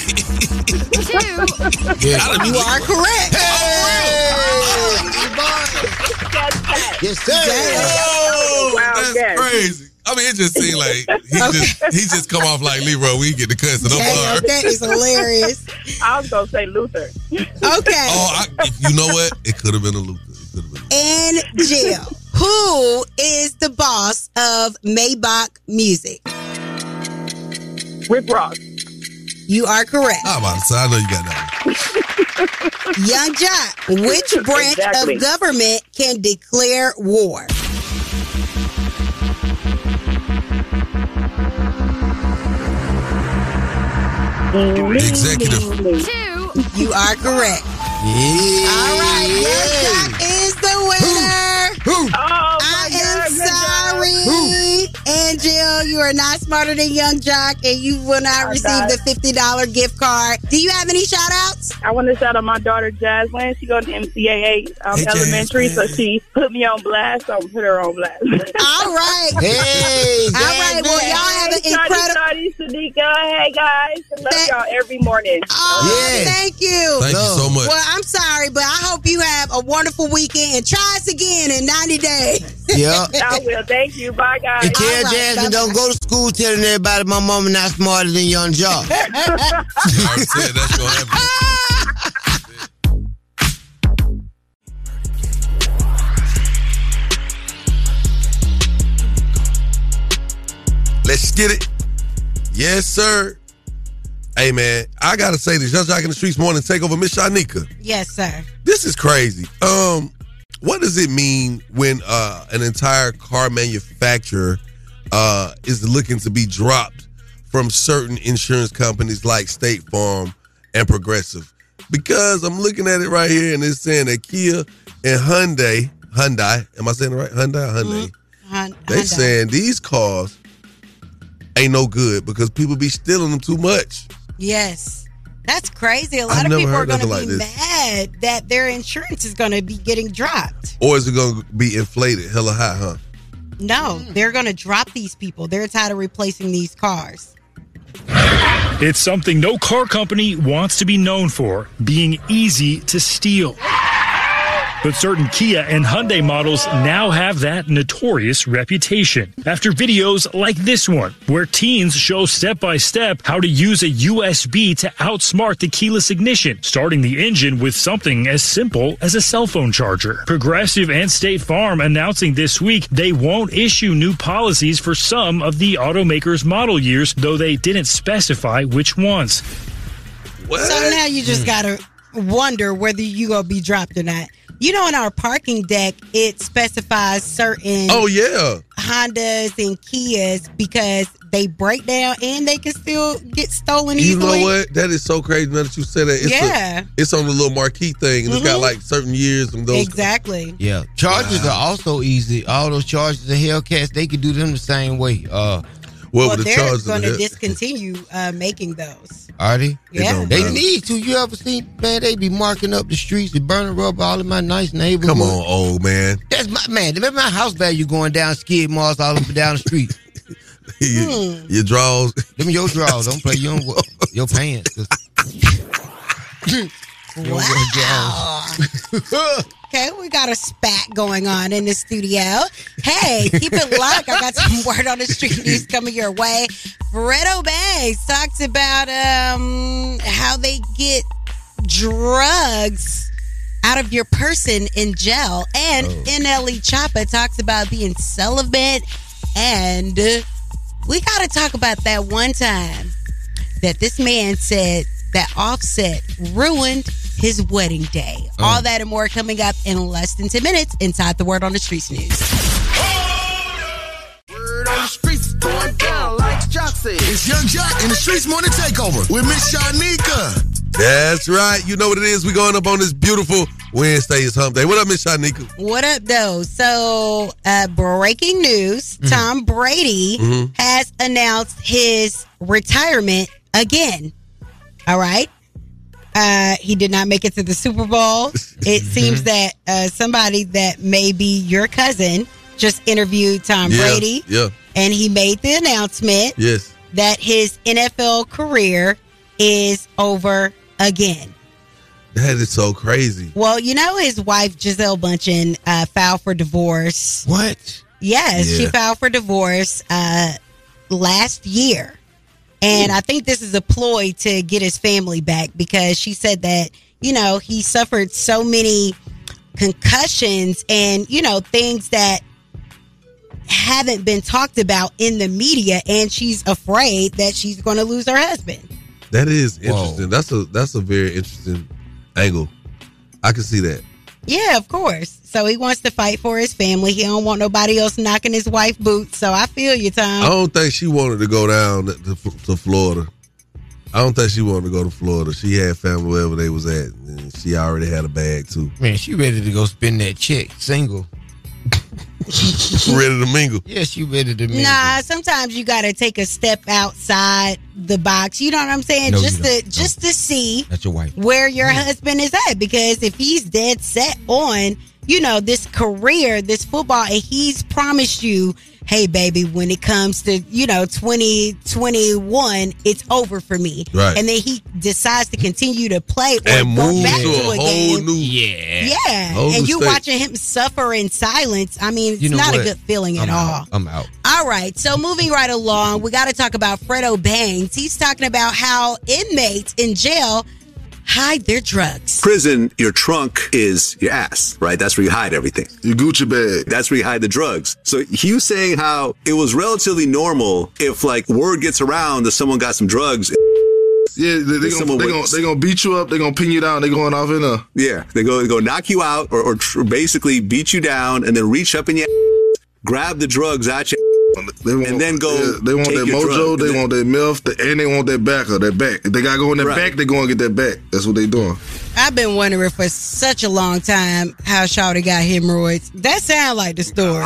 be You are correct. Yes, sir. Oh, Wow, that's yes. crazy. I mean, it just seemed like he just he just come off like Leroy. We get the cussing. I'm Damn, sorry. that is hilarious. I was going to say Luther. Okay. Oh, I, you know what? It could have been a Luther. It could have been. And Jill, who is the boss of Maybach Music? Rick Ross. You are correct. I'm about to say, I know you got that. Yung Joc, which branch Exactly. of government can declare war? Executive. Two. You are correct. Yeah. All right, Yung Joc is the winner. Oh, I am God, good job. sorry. Angel, you are not smarter than Yung Joc, and you will not Oh, receive God. the $50 gift card. Do you have any shout outs? I want to shout out my daughter Jaslyn. She goes to MCAA um, Hey, Elementary, so she put me on blast. So I'm put her on blast. All right. Hey, All right. Well, y'all have an Hey, incredible. Shawty, Shawty, Sadiqa. Hey guys, I love Thank- y'all every morning. Oh, Yeah. thank you. Thank you so much. Well, I'm sorry, but I hope you have a wonderful weekend and try us again in 90 days. Yeah. I will. Thank you. Bye guys. And tell All right, Jasmine bye-bye. don't go to school telling everybody my mama not smarter than Yung Joc. I already said that's gonna happen. Let's get it. Yes, sir. Hey man, I gotta say this. Yung Joc in the Streetz morning take over Miss Shanika. yes, sir. This is crazy. Um, what does it mean when uh an entire car manufacturer uh is looking to be dropped from certain insurance companies like State Farm and Progressive? Because I'm looking at it right here and it's saying that Kia and Hyundai, Hyundai, am I saying it right? Hyundai, or Hyundai. Hun- They Hyundai. saying these cars ain't no good because people be stealing them too much. Yes. That's crazy. A lot I've of people are going to be like mad that their insurance is going to be getting dropped. Or is it going to be inflated hella high, huh? No, they're going to drop these people. They're tired of replacing these cars. It's something no car company wants to be known for being easy to steal. But certain Kia and Hyundai models now have that notorious reputation after videos like this one, where teens show step by step how to use a USB to outsmart the keyless ignition, starting the engine with something as simple as a cell phone charger. Progressive and State Farm announcing this week they won't issue new policies for some of the automakers' model years, though they didn't specify which ones. So now you just got to wonder whether you going to be dropped or not. You know, in our parking deck, it specifies certain Oh, yeah. Hondas and Kias because they break down and they can still get stolen easily. You easily. know what? That is so crazy now that you said that. It's a- Yeah. it's on the little marquee thing, and it's got Mhm. like certain years and those. Exactly. Yeah, charges are also easy. All those charges, the Hellcats, they could do them the same way. Uh, well, they're going to discontinue uh, making those. Are they? Yeah. They need to. You ever seen, man, they be marking up the streets and burning rubber all in my nice neighborhood. Come on, old man. That's my, man, remember my house value going down skid marks all up and down the street. your, your draws. Them your draws. Don't play your, your pants. draws. Okay, we got a spat going on in the studio. Hey, keep it locked. I got some word on the street news coming your way. Fredo Banks talks about um how they get drugs out of your person in jail. And NLE Choppa talks about being celibate. And we got to talk about that one time that this man said that Offset ruined his wedding day. All that and more coming up in less than 10 minutes inside the Word on the Streets news. Word on the streets going down like Joc said. It's Yung Joc in the Streetz Morning Takeover with Miss Shanika. That's right. You know what it is. We're going up on this beautiful Wednesday. It's Hump Day. What up, Miss Shanika? What up, though? So, uh, breaking news Tom Brady Mhm. has announced his retirement again. All right. Uh, he did not make it to the Super Bowl. It seems that uh, somebody that may be your cousin just interviewed Tom yeah, Brady, Yeah. and he made the announcement Yes. that his NFL career is over again. That is so crazy. Well, you know, his wife Gisele Bündchen uh, filed for divorce. What? Yes, she filed for divorce uh, last year, and I think this is a ploy to get his family back because she said that you know he suffered so many concussions and you know things that haven't been talked about in the media, and she's afraid that she's going to lose her husband. That is interesting. That's a that's a very interesting angle. I can see that. Yeah, of course. So he wants to fight for his family. He don't want nobody else knocking his wife boots. So I feel you, Tom. I don't think she wanted to go down to, to Florida. I don't think she wanted to go to Florida. She had family wherever they was at. And she already had a bag too. Man, she ready to go spend that check single. ready to mingle. Yes, you ready to mingle. Nah, sometimes you got to take a step outside the box. You know what I'm saying? No, you just to just to see That's your wife. where your mm. husband is at because if he's dead set on, you know, this career, this football and he's promised you, "Hey baby, when it comes to, you know, 2021, it's over for me." Right. And then he decides to continue to play or And go move back to a a whole game. new Yeah. Yeah, Whole and you watching him suffer in silence. I mean, it's You know not what? a good feeling at I'm all. out. I'm out. All right, so moving right along, we got to talk about Fredo Banks. He's talking about how inmates in jail hide their drugs. Prison, your trunk is your ass, right? That's where you hide everything. Your Gucci bag. That's where you hide the drugs. So he was saying how it was relatively normal if like word gets around that someone got some drugs. Yeah, they, they gonna they gonna they gonna beat you up. They're gonna pin you down. They're going off in a Yeah, they go they go knock you out or, or tr- basically beat you down and then reach up in your grab the drugs out your They want, and then go. yeah, they want take that your mojo. drug. They want that milf, the, and they want that back or that back. If they gotta go in that Right. back, they go and get that back. That's what they doing. I've been wondering for such a long time how Shawty got hemorrhoids. That sound like the story.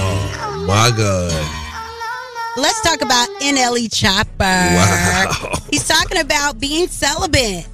Oh my God. let's talk about NLE Choppa. Wow. He's talking about being celibate.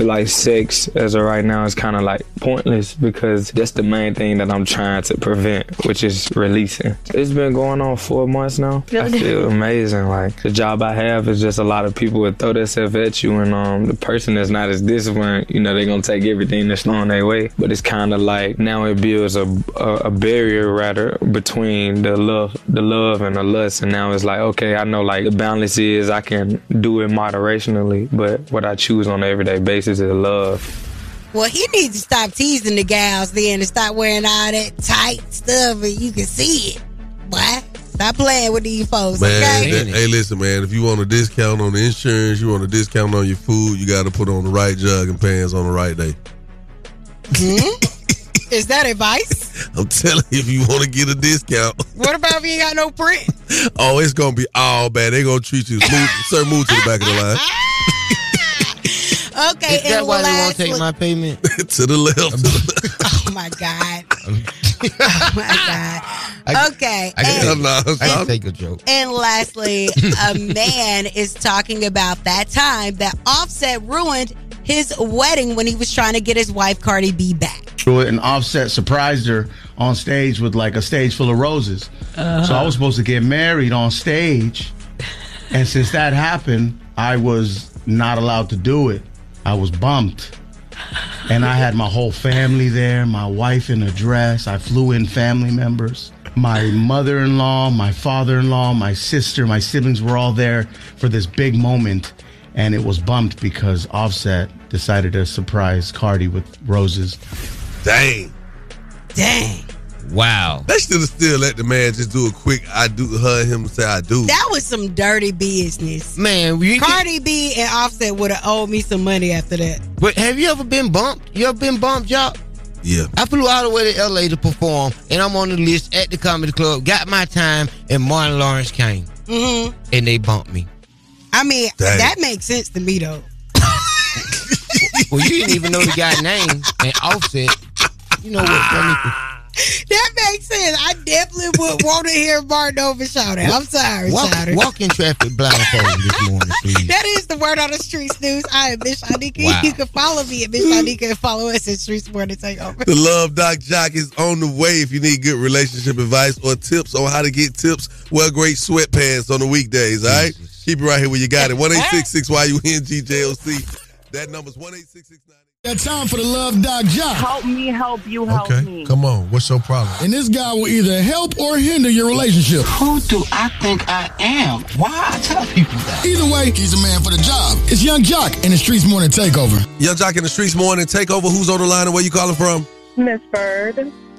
Like sex as of right now is kind of like pointless because that's the main thing that I'm trying to prevent, which is releasing. It's been going on four months now. I feel amazing. Like the job I have is just a lot of people would throw themselves at you, and um, the person that's not as disciplined, you know, they're gonna take everything that's thrown their way. But it's kind of like now it builds a, a a barrier rather between the love, the love and the lust, and now it's like okay, I know like the balance is I can do it moderationally, but what I choose on an everyday basis is love. Well, he needs to stop teasing the gals then and stop wearing all that tight stuff and you can see it. Boy, stop playing with these folks, Man, okay? that- hey, listen, man. If you want a discount on the insurance, you want a discount on your food, you got to put on the right jug and pants on the right day. Hmm? Is that advice? I'm telling you, if you want to get a discount, What about if you ain't got no print? oh, it's gonna be all bad. They gonna treat you. Move, sir, move to the back of the line. Okay, Is that why they won't take my payment? to the left. Oh my god. oh my god. Okay. I can, and- No, I can take a joke. And lastly, a man is talking about that time that Offset ruined his wedding when he was trying to get his wife Cardi B back. through it and Offset surprised her on stage with like a stage full of roses. Uh-huh. So I was supposed to get married on stage. And since that happened, I was not allowed to do it. I was bumped. And I had my whole family there, my wife in a dress. I flew in family members. My mother in law, my father in law, my sister, my siblings were all there for this big moment. And it was bumped because Offset decided to surprise Cardi with roses. Dang. Dang. Wow. They should have still let the man just do a quick I do her him say I do. That was some dirty business. Man, you Cardi B and Offset would have owed me some money after that. But have you ever been bumped? You ever been bumped, y'all? Yeah. I flew all the way to LA to perform, and I'm on the list at the comedy club, got my time, and Martin Lawrence came, Mm-hmm. and they bumped me. I mean, Dang. that makes sense to me though. Well, you didn't even know the guy's name, and Offset. You know what, Janika? That makes sense. I definitely would want to hear Martin over shout out. I'm sorry, Walk, shout walk in traffic blindfolded this morning, please. That is the word on the streets news. I am Miss Shanika. Wow. You can follow me at Miss Shanika and follow us at Streetz Morning Takeover. The Love Doc Joc is on the way. If you need good relationship advice or tips on how to get tips, wear great sweatpants on the weekdays, all right? Keep it right here where you got it. 1 YUNGJOC. That number's 1 Got time for the Love Doc Joc. Help me help you help me. Come on, what's your problem? And this guy will either help or hinder your relationship. Who do I think I am? Why I tell people that? Either way, he's a man for the job. It's Yung Joc in the Streetz Morning Takeover. Yung Joc in the Streetz Morning Takeover. Who's on the line and where you calling from? Miss Bird,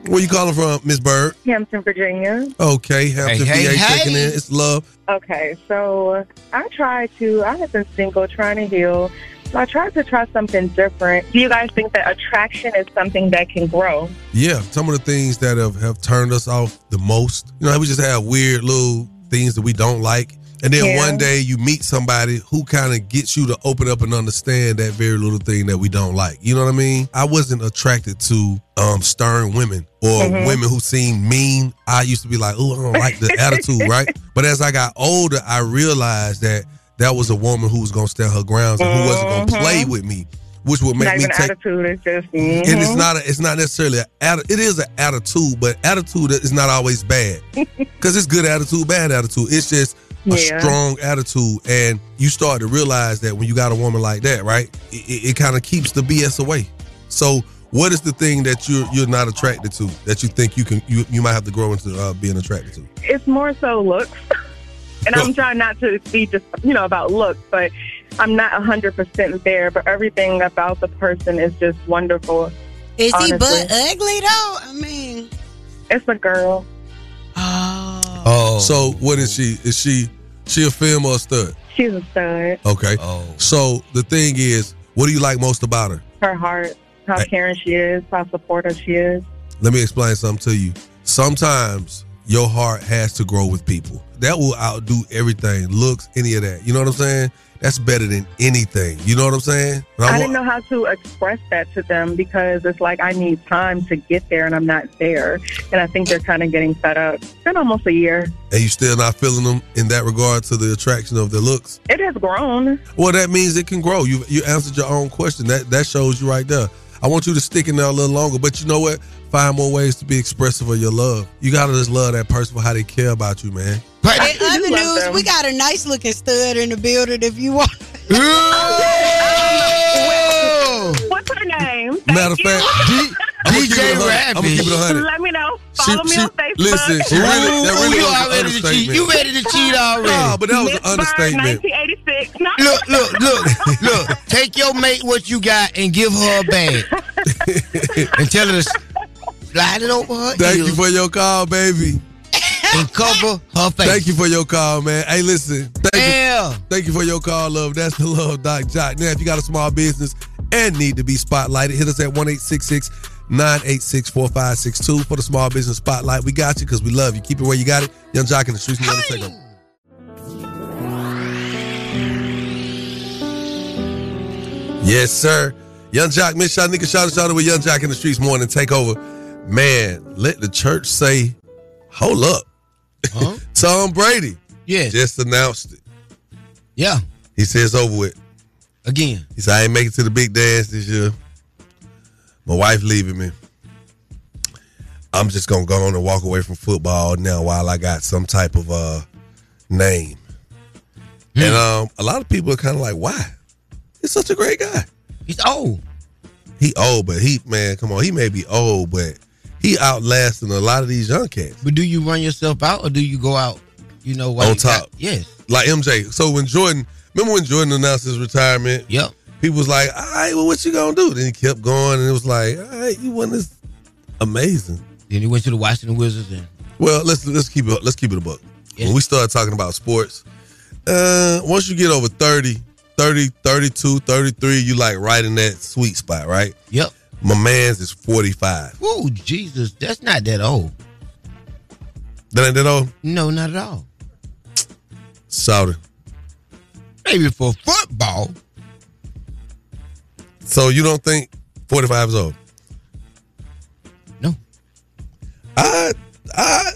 Where you calling from, Miss Bird? Hampton, Virginia. Okay, Hampton, Hey, hey, VA hey. checking in. It's love. Okay, so I tried to, I have been single, trying to heal. I tried to try something different. Do you guys think that attraction is something that can grow? Yeah, some of the things that have, have turned us off the most. You know, we just have weird little things that we don't like. And then Yeah. one day you meet somebody who kind of gets you to open up and understand that very little thing that we don't like. You know what I mean? I wasn't attracted to um, stern women or Mhm. women who seem mean. I used to be like, oh, I don't like the attitude, right? But as I got older, I realized that that was a woman who was going to stand her grounds and who wasn't going to Mhm. play with me, which would make Not me take attitude, it's just. and it's mhm. not a, it's not necessarily a, it is an attitude but attitude is not always bad because it's good attitude bad attitude it's just a Yeah. strong attitude and you start to realize that when you got a woman like that right it, it, it kind of keeps the bs away so what is the thing that you're you're not attracted to that you think you can you, you might have to grow into uh, being attracted to It's more so looks. and I'm trying not to be just, you know, about looks, but I'm not 100% there. But everything about the person is just wonderful. Is he honestly. butt ugly though? I mean, It's a girl. Oh. oh so what is she is she she a film or a stud She's a stud. okay oh so the thing is what do you like most about her Her heart, how Hey. caring she is, how supportive she is. let me explain something to you. Sometimes your heart has to grow with people. That will outdo everything, looks, any of that. You know what I'm saying? That's better than anything. You know what I'm saying? I, wa- didn't know how to express that to them because it's like I need time to get there and I'm not there. And I think they're kind of getting fed up. It's been almost a year. and you still not feeling them in that regard to the attraction of their looks. It has grown. Well, that means it can grow. You you answered your own question. That that shows you right there. I want you to stick in there a little longer, but you know what? Find more ways to be expressive of your love. You gotta just love that person for how they care about you, man. In other news, we got a nice looking stud in the building if you want. What's her name? Matter of fact, DJ I'm gonna keep it a hundred. Let me know. She- Follow me she- on Facebook. Listen, she really, that Ooh, really you was an already to cheat. understatement. You ready to cheat already? Nah, but that was an Miss Bird, understatement. 1986. No. Look, look, look, look. Take your mate what you got and give her a bag. and tell her to slide it over her Thank you for your call, baby. and cover her face. Thank you for your call, man. Hey, listen. Thank Yeah. you. Thank you for your call, love. That's the love, Doc Joc. Now, if you got a small business and need to be spotlighted, hit us at 1 986 4562 for the small business spotlight. We got you because we love you. Keep it where you got it. Yung Joc in the streets. To take over. Yes, sir. Yung Joc, Miss Shot Nigga, shout out, with Yung Joc in the streets morning. Take over. Man, let the church say, hold up. Tom Brady. Yes. Just announced it. Yeah. He says over with. Again. He said, I ain't making it to the big dance this year. My wife leaving me. I'm just gonna go on and walk away from football now while I got some type of uh name. And um a lot of people are kind of like, why? He's such a great guy. He's old. He old, but he man, come on, he may be old, but he outlasting a lot of these young cats. But do you run yourself out or do you go out, you know, on you got- top. yes. Like MJ. So when Jordan, remember when Jordan announced his retirement? Yep. People was like, all right, well, what you gonna do? Then he kept going, and it was like, all right, you won this amazing. Then he went to the Washington Wizards and Well, let's let's keep it let's keep it a book. When we start talking about sports, uh, once you get over 30, 30, 32, 33, you like right in that sweet spot, right? Yep. My man's is 45. Oh, Jesus, that's not that old. That ain't that old? No, not at all. Sorry. Maybe for football. So you don't think 45 is old? No. I I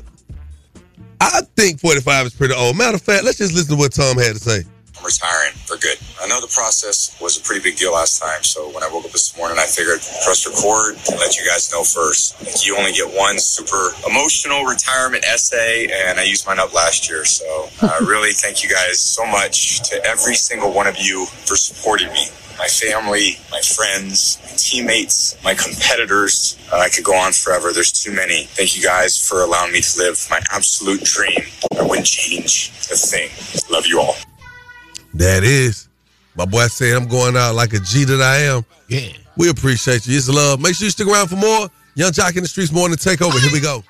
I think 45 is pretty old. Matter of fact, let's just listen to what Tom had to say. Retiring for good. I know the process was a pretty big deal last time, so when I woke up this morning, I figured press record and let you guys know first. Like, you only get one super emotional retirement essay, and I used mine up last year. So I really thank you guys so much to every single one of you for supporting me. My family, my friends, my teammates, my competitors. Uh, I could go on forever. There's too many. Thank you guys for allowing me to live my absolute dream. I wouldn't change a thing. Love you all. That is. My boy said I'm going out like a G that I am. Yeah. We appreciate you. It's love. Make sure you stick around for more. Yung Joc in the Streetz Morning Takeover. Here we go.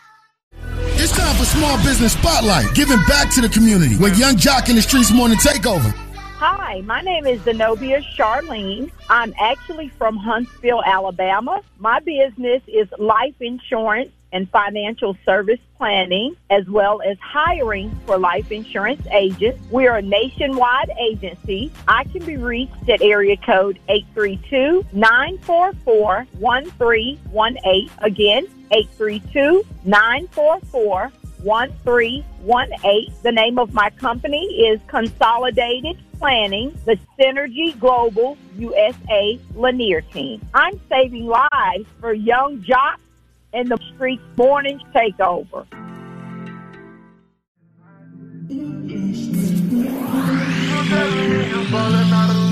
It's time for Small Business Spotlight, giving back to the community with Yung Joc in the Streetz Morning Takeover. Hi, my name is Zenobia Charlene. I'm actually from Huntsville, Alabama. My business is life insurance and financial service planning, as well as hiring for life insurance agents. We are a nationwide agency. I can be reached at area code 832 944 1318. Again, 832 944 1318. The name of my company is Consolidated Planning, the Synergy Global USA Lanier Team. I'm saving lives for young jocks in the street morning takeover.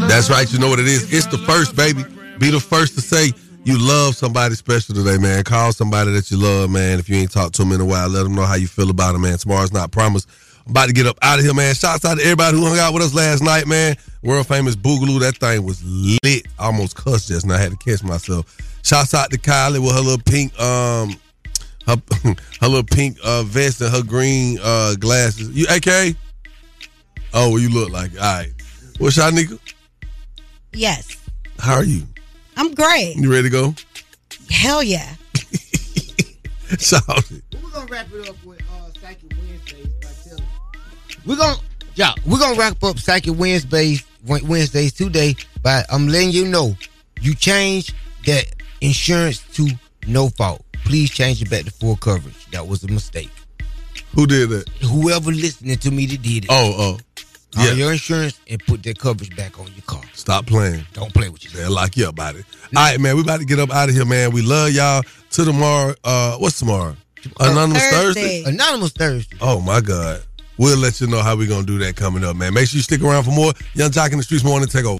That's right. You know what it is. It's the first, baby. Be the first to say you love somebody special today, man. Call somebody that you love, man. If you ain't talked to them in a while, let them know how you feel about them, man. Tomorrow's not promised. I'm about to get up out of here, man. Shouts out to everybody who hung out with us last night, man. World famous Boogaloo. That thing was lit. Almost cussed just now. I had to catch myself. Shouts out to Kylie with her little pink, um, her, her little pink uh, vest and her green uh, glasses. You, AK? Oh, well, you look like it. All right. What's y'all, nigga? Yes, How are you? I'm great. You ready to go? Hell yeah. Shout it. We're gonna wrap it up with uh, Psychic Wednesdays by telling. We're gonna, yeah, we're gonna wrap up Psychic Wednesdays Wednesdays today, but I'm letting you know you change that insurance to no fault. Please change it back to full coverage. That was a mistake. Who did that? Whoever listening to me that did it. Oh, oh. Call Yeah. your insurance and put that coverage back on your car. Stop playing. Don't play with you. They'll lock you up about it. All right, man. We about to get up out of here, man. We love y'all. To tomorrow. Uh, what's tomorrow? Anonymous Thursday. Anonymous Thursday. Oh my God. We'll let you know how we're gonna do that coming up, man. Make sure you stick around for more Yung Joc in the Streetz morning take over.